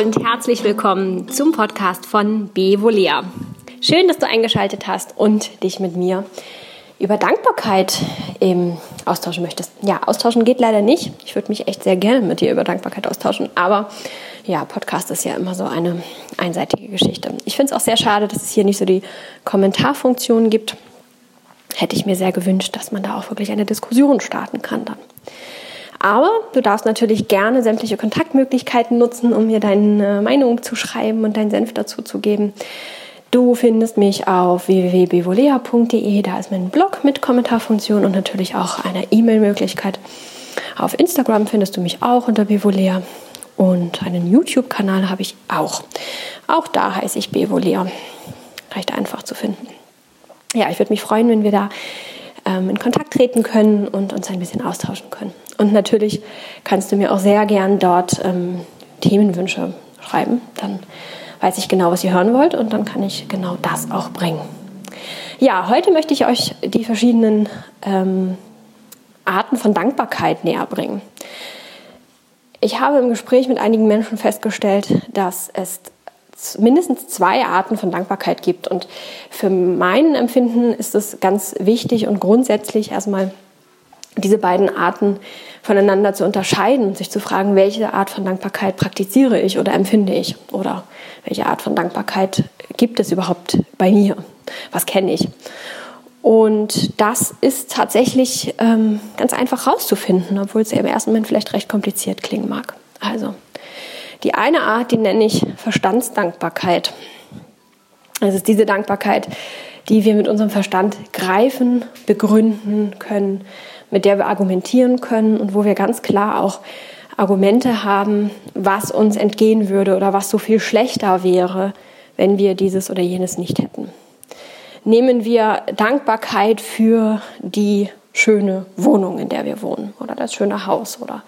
und herzlich willkommen zum Podcast von Bevolea. Schön, dass du eingeschaltet hast und dich mit mir über Dankbarkeit eben austauschen möchtest. Ja, austauschen geht leider nicht. Ich würde mich echt sehr gerne mit dir über Dankbarkeit austauschen, aber ja, Podcast ist ja immer so eine einseitige Geschichte. Ich finde es auch sehr schade, dass es hier nicht so die Kommentarfunktion gibt. Hätte ich mir sehr gewünscht, dass man da auch wirklich eine Diskussion starten kann dann. Aber du darfst natürlich gerne sämtliche Kontaktmöglichkeiten nutzen, um mir deine Meinung zu schreiben und deinen Senf dazu zu geben. Du findest mich auf www.bevolea.de, da ist mein Blog mit Kommentarfunktion und natürlich auch eine E-Mail-Möglichkeit. Auf Instagram findest du mich auch unter Bevolea und einen YouTube-Kanal habe ich auch. Auch da heiße ich Bevolea. Recht einfach zu finden. Ja, ich würde mich freuen, wenn wir da ähm, in Kontakt treten können und uns ein bisschen austauschen können. Und natürlich kannst du mir auch sehr gern dort ähm, Themenwünsche schreiben. Dann weiß ich genau, was ihr hören wollt und dann kann ich genau das auch bringen. Ja, heute möchte ich euch die verschiedenen ähm, Arten von Dankbarkeit näher bringen. Ich habe im Gespräch mit einigen Menschen festgestellt, dass es mindestens zwei Arten von Dankbarkeit gibt. Und für mein Empfinden ist es ganz wichtig und grundsätzlich erstmal diese beiden Arten voneinander zu unterscheiden und sich zu fragen, welche Art von Dankbarkeit praktiziere ich oder empfinde ich oder welche Art von Dankbarkeit gibt es überhaupt bei mir, was kenne ich. Und das ist tatsächlich ähm, ganz einfach rauszufinden, obwohl es ja im ersten Moment vielleicht recht kompliziert klingen mag. Also die eine Art, die nenne ich Verstandsdankbarkeit. Es ist diese Dankbarkeit, die wir mit unserem Verstand greifen, begründen können, mit der wir argumentieren können und wo wir ganz klar auch Argumente haben, was uns entgehen würde oder was so viel schlechter wäre, wenn wir dieses oder jenes nicht hätten. Nehmen wir Dankbarkeit für die schöne Wohnung, in der wir wohnen oder das schöne Haus oder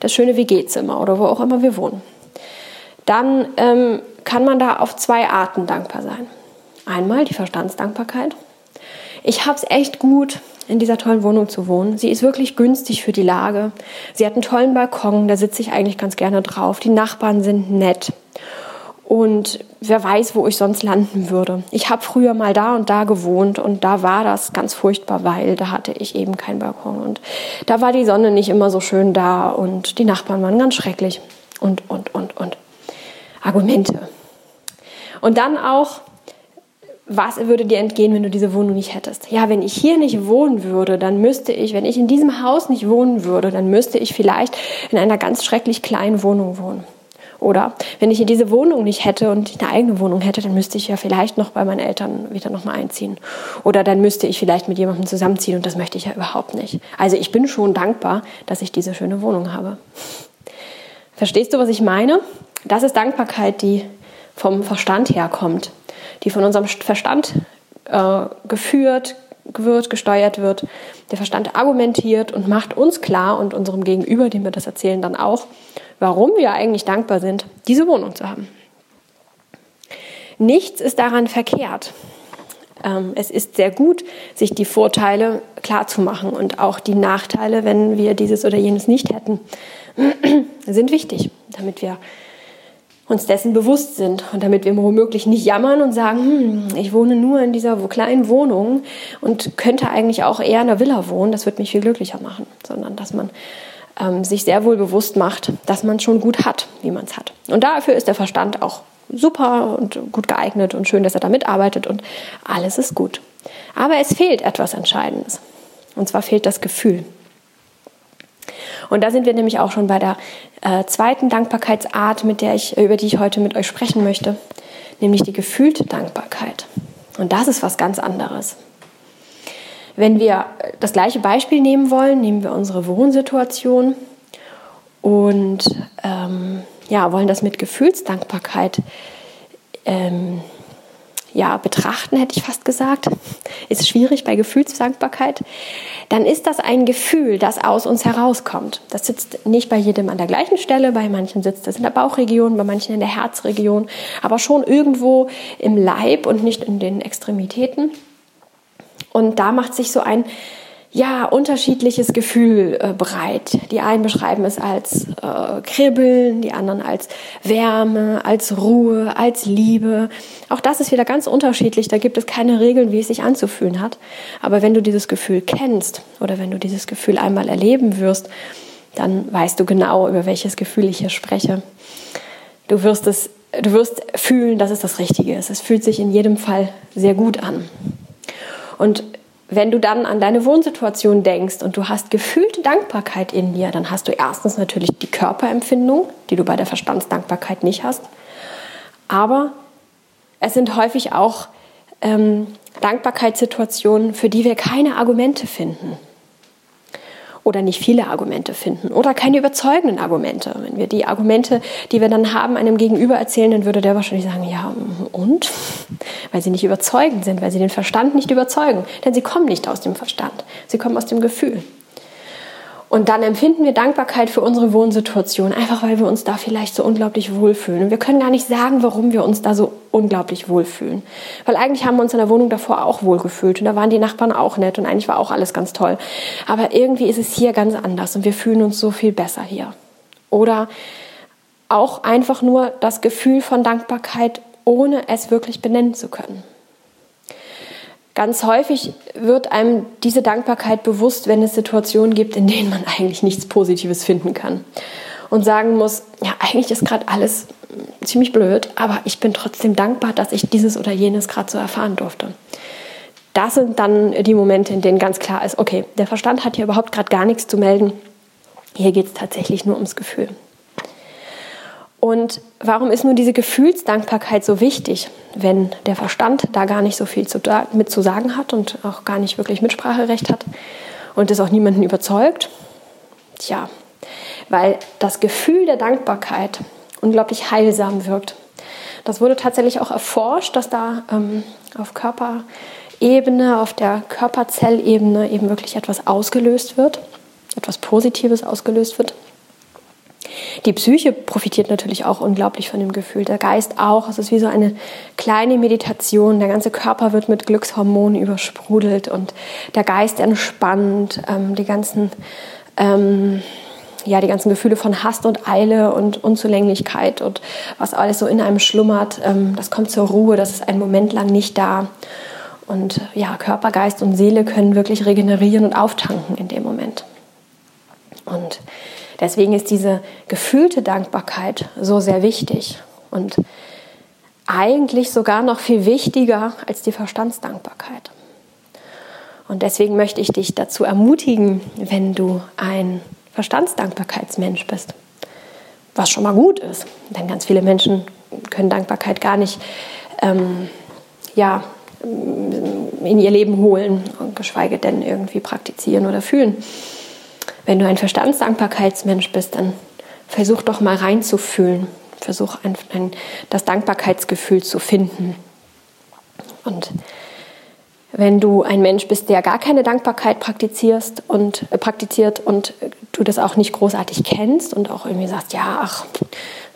das schöne WG-Zimmer oder wo auch immer wir wohnen dann ähm, kann man da auf zwei Arten dankbar sein. Einmal die Verstandsdankbarkeit. Ich habe es echt gut, in dieser tollen Wohnung zu wohnen. Sie ist wirklich günstig für die Lage. Sie hat einen tollen Balkon, da sitze ich eigentlich ganz gerne drauf. Die Nachbarn sind nett. Und wer weiß, wo ich sonst landen würde. Ich habe früher mal da und da gewohnt und da war das ganz furchtbar, weil da hatte ich eben keinen Balkon. Und da war die Sonne nicht immer so schön da und die Nachbarn waren ganz schrecklich. Und, und, und, und. Argumente. Und dann auch, was würde dir entgehen, wenn du diese Wohnung nicht hättest? Ja, wenn ich hier nicht wohnen würde, dann müsste ich, wenn ich in diesem Haus nicht wohnen würde, dann müsste ich vielleicht in einer ganz schrecklich kleinen Wohnung wohnen. Oder wenn ich hier diese Wohnung nicht hätte und eine eigene Wohnung hätte, dann müsste ich ja vielleicht noch bei meinen Eltern wieder nochmal einziehen. Oder dann müsste ich vielleicht mit jemandem zusammenziehen und das möchte ich ja überhaupt nicht. Also ich bin schon dankbar, dass ich diese schöne Wohnung habe. Verstehst du, was ich meine? Das ist Dankbarkeit, die vom Verstand herkommt, die von unserem Verstand äh, geführt wird, gesteuert wird. Der Verstand argumentiert und macht uns klar und unserem Gegenüber, dem wir das erzählen, dann auch, warum wir eigentlich dankbar sind, diese Wohnung zu haben. Nichts ist daran verkehrt. Ähm, es ist sehr gut, sich die Vorteile klar zu machen und auch die Nachteile, wenn wir dieses oder jenes nicht hätten, sind wichtig, damit wir uns dessen bewusst sind und damit wir womöglich nicht jammern und sagen, hm, ich wohne nur in dieser kleinen Wohnung und könnte eigentlich auch eher in einer Villa wohnen, das wird mich viel glücklicher machen, sondern dass man ähm, sich sehr wohl bewusst macht, dass man schon gut hat, wie man es hat. Und dafür ist der Verstand auch super und gut geeignet und schön, dass er da mitarbeitet und alles ist gut. Aber es fehlt etwas Entscheidendes. Und zwar fehlt das Gefühl. Und da sind wir nämlich auch schon bei der äh, zweiten Dankbarkeitsart, mit der ich, über die ich heute mit euch sprechen möchte, nämlich die gefühlte Dankbarkeit. Und das ist was ganz anderes. Wenn wir das gleiche Beispiel nehmen wollen, nehmen wir unsere Wohnsituation und ähm, ja, wollen das mit Gefühlsdankbarkeit ähm, ja, betrachten, hätte ich fast gesagt. Ist schwierig bei Gefühlsdankbarkeit. Dann ist das ein Gefühl, das aus uns herauskommt. Das sitzt nicht bei jedem an der gleichen Stelle, bei manchen sitzt es in der Bauchregion, bei manchen in der Herzregion, aber schon irgendwo im Leib und nicht in den Extremitäten. Und da macht sich so ein ja, unterschiedliches Gefühl äh, bereit. Die einen beschreiben es als äh, Kribbeln, die anderen als Wärme, als Ruhe, als Liebe. Auch das ist wieder ganz unterschiedlich. Da gibt es keine Regeln, wie es sich anzufühlen hat. Aber wenn du dieses Gefühl kennst oder wenn du dieses Gefühl einmal erleben wirst, dann weißt du genau, über welches Gefühl ich hier spreche. Du wirst es, du wirst fühlen, dass es das Richtige ist. Es fühlt sich in jedem Fall sehr gut an. Und wenn du dann an deine Wohnsituation denkst und du hast gefühlte Dankbarkeit in dir, dann hast du erstens natürlich die Körperempfindung, die du bei der Verstandsdankbarkeit nicht hast. Aber es sind häufig auch ähm, Dankbarkeitssituationen, für die wir keine Argumente finden oder nicht viele Argumente finden oder keine überzeugenden Argumente. Wenn wir die Argumente, die wir dann haben, einem Gegenüber erzählen, dann würde der wahrscheinlich sagen, ja und? Weil sie nicht überzeugend sind, weil sie den Verstand nicht überzeugen. Denn sie kommen nicht aus dem Verstand, sie kommen aus dem Gefühl. Und dann empfinden wir Dankbarkeit für unsere Wohnsituation, einfach weil wir uns da vielleicht so unglaublich wohlfühlen. Und wir können gar nicht sagen, warum wir uns da so unglaublich wohlfühlen. Weil eigentlich haben wir uns in der Wohnung davor auch wohlgefühlt und da waren die Nachbarn auch nett und eigentlich war auch alles ganz toll. Aber irgendwie ist es hier ganz anders und wir fühlen uns so viel besser hier. Oder auch einfach nur das Gefühl von Dankbarkeit, ohne es wirklich benennen zu können. Ganz häufig wird einem diese Dankbarkeit bewusst, wenn es Situationen gibt, in denen man eigentlich nichts Positives finden kann. Und sagen muss, ja, eigentlich ist gerade alles ziemlich blöd, aber ich bin trotzdem dankbar, dass ich dieses oder jenes gerade so erfahren durfte. Das sind dann die Momente, in denen ganz klar ist, okay, der Verstand hat hier überhaupt gerade gar nichts zu melden. Hier geht es tatsächlich nur ums Gefühl. Und warum ist nun diese Gefühlsdankbarkeit so wichtig, wenn der Verstand da gar nicht so viel zu, mit zu sagen hat und auch gar nicht wirklich Mitspracherecht hat und es auch niemanden überzeugt? Tja, weil das Gefühl der Dankbarkeit unglaublich heilsam wirkt. Das wurde tatsächlich auch erforscht, dass da ähm, auf Körperebene, auf der Körperzellebene eben wirklich etwas ausgelöst wird, etwas Positives ausgelöst wird. Die Psyche profitiert natürlich auch unglaublich von dem Gefühl, der Geist auch. Es ist wie so eine kleine Meditation. Der ganze Körper wird mit Glückshormonen übersprudelt und der Geist entspannt. Ähm, die ganzen ähm, ja, die ganzen Gefühle von Hast und Eile und Unzulänglichkeit und was alles so in einem schlummert, ähm, das kommt zur Ruhe, das ist einen Moment lang nicht da. Und ja, Körper, Geist und Seele können wirklich regenerieren und auftanken in dem Moment. Und Deswegen ist diese gefühlte Dankbarkeit so sehr wichtig und eigentlich sogar noch viel wichtiger als die Verstandsdankbarkeit. Und deswegen möchte ich dich dazu ermutigen, wenn du ein Verstandsdankbarkeitsmensch bist, was schon mal gut ist, denn ganz viele Menschen können Dankbarkeit gar nicht ähm, ja, in ihr Leben holen, geschweige denn irgendwie praktizieren oder fühlen. Wenn du ein Verstandsdankbarkeitsmensch bist, dann versuch doch mal reinzufühlen. Versuch ein, ein, das Dankbarkeitsgefühl zu finden. Und wenn du ein Mensch bist, der gar keine Dankbarkeit praktizierst und äh, praktiziert und du das auch nicht großartig kennst und auch irgendwie sagst, ja, ach,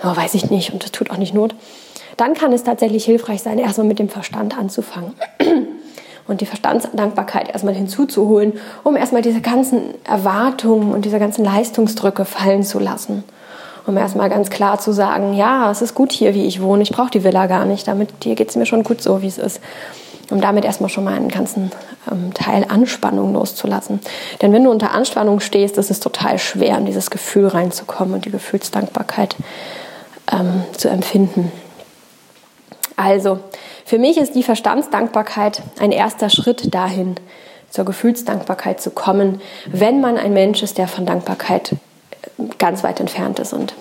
oh, weiß ich nicht und das tut auch nicht Not, dann kann es tatsächlich hilfreich sein, erstmal mit dem Verstand anzufangen und die Verstandsdankbarkeit erstmal hinzuzuholen, um erstmal diese ganzen Erwartungen und diese ganzen Leistungsdrücke fallen zu lassen. Um erstmal ganz klar zu sagen, ja, es ist gut hier, wie ich wohne, ich brauche die Villa gar nicht, damit hier geht es mir schon gut so, wie es ist. Um damit erstmal schon mal einen ganzen ähm, Teil Anspannung loszulassen. Denn wenn du unter Anspannung stehst, ist es total schwer, in dieses Gefühl reinzukommen und die Gefühlsdankbarkeit ähm, zu empfinden. Also, für mich ist die Verstandsdankbarkeit ein erster Schritt dahin, zur Gefühlsdankbarkeit zu kommen, wenn man ein Mensch ist, der von Dankbarkeit äh, ganz weit entfernt ist und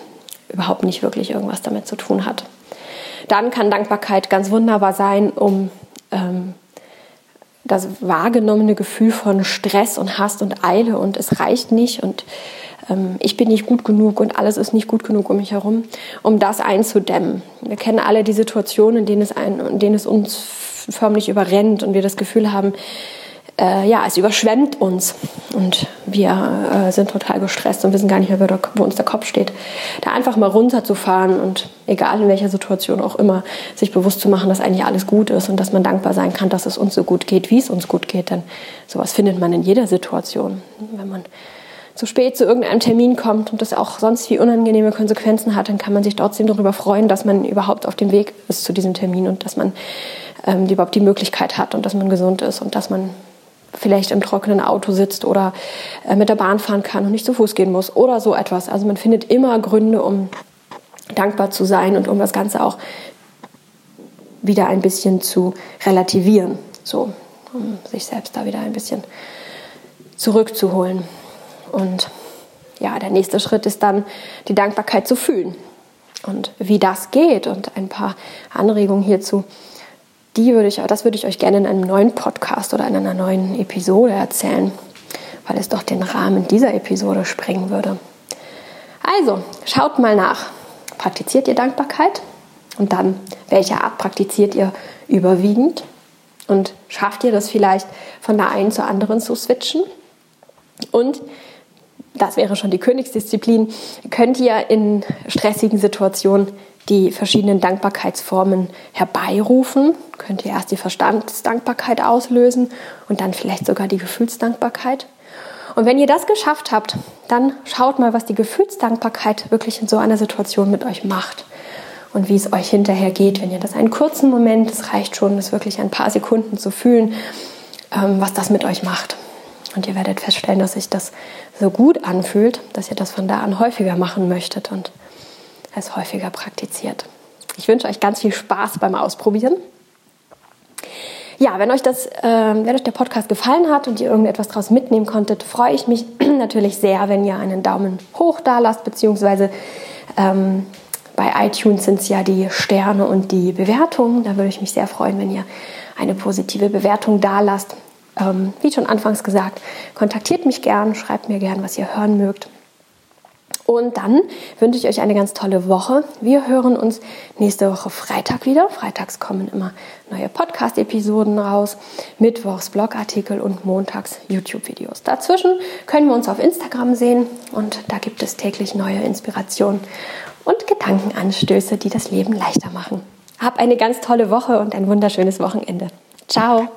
überhaupt nicht wirklich irgendwas damit zu tun hat. Dann kann Dankbarkeit ganz wunderbar sein, um ähm, das wahrgenommene Gefühl von Stress und Hast und Eile und es reicht nicht und ähm, ich bin nicht gut genug und alles ist nicht gut genug um mich herum, um das einzudämmen. Wir kennen alle die Situationen, in denen es, ein, in denen es uns förmlich überrennt und wir das Gefühl haben, äh, ja, es überschwemmt uns und wir äh, sind total gestresst und wissen gar nicht mehr, wo uns der Kopf steht. Da einfach mal runterzufahren und egal in welcher Situation auch immer, sich bewusst zu machen, dass eigentlich alles gut ist und dass man dankbar sein kann, dass es uns so gut geht, wie es uns gut geht. Denn sowas findet man in jeder Situation. Wenn man zu spät zu irgendeinem Termin kommt und das auch sonst wie unangenehme Konsequenzen hat, dann kann man sich trotzdem darüber freuen, dass man überhaupt auf dem Weg ist zu diesem Termin und dass man ähm, überhaupt die Möglichkeit hat und dass man gesund ist und dass man vielleicht im trockenen Auto sitzt oder äh, mit der Bahn fahren kann und nicht zu Fuß gehen muss oder so etwas. Also man findet immer Gründe, um dankbar zu sein und um das Ganze auch wieder ein bisschen zu relativieren, so um sich selbst da wieder ein bisschen zurückzuholen. Und ja, der nächste Schritt ist dann, die Dankbarkeit zu fühlen. Und wie das geht und ein paar Anregungen hierzu die würde ich, das würde ich euch gerne in einem neuen Podcast oder in einer neuen Episode erzählen, weil es doch den Rahmen dieser Episode sprengen würde. Also, schaut mal nach. Praktiziert ihr Dankbarkeit? Und dann, welche Art praktiziert ihr überwiegend? Und schafft ihr das vielleicht von der einen zur anderen zu switchen? Und das wäre schon die Königsdisziplin, könnt ihr in stressigen Situationen die verschiedenen Dankbarkeitsformen herbeirufen. Könnt ihr erst die Verstandsdankbarkeit auslösen und dann vielleicht sogar die Gefühlsdankbarkeit. Und wenn ihr das geschafft habt, dann schaut mal, was die Gefühlsdankbarkeit wirklich in so einer Situation mit euch macht und wie es euch hinterher geht, wenn ihr das einen kurzen Moment, es reicht schon, das wirklich ein paar Sekunden zu fühlen, ähm, was das mit euch macht. Und ihr werdet feststellen, dass sich das so gut anfühlt, dass ihr das von da an häufiger machen möchtet und es häufiger praktiziert. Ich wünsche euch ganz viel Spaß beim Ausprobieren. Ja, wenn euch, das, äh, wenn euch der Podcast gefallen hat und ihr irgendetwas daraus mitnehmen konntet, freue ich mich natürlich sehr, wenn ihr einen Daumen hoch da lasst, beziehungsweise ähm, bei iTunes sind es ja die Sterne und die Bewertungen. Da würde ich mich sehr freuen, wenn ihr eine positive Bewertung da lasst. Ähm, wie schon anfangs gesagt, kontaktiert mich gern, schreibt mir gern, was ihr hören mögt. Und dann wünsche ich euch eine ganz tolle Woche. Wir hören uns nächste Woche Freitag wieder. Freitags kommen immer neue Podcast-Episoden raus, Mittwochs Blogartikel und montags YouTube-Videos. Dazwischen können wir uns auf Instagram sehen und da gibt es täglich neue Inspirationen und Gedankenanstöße, die das Leben leichter machen. Hab eine ganz tolle Woche und ein wunderschönes Wochenende. Ciao!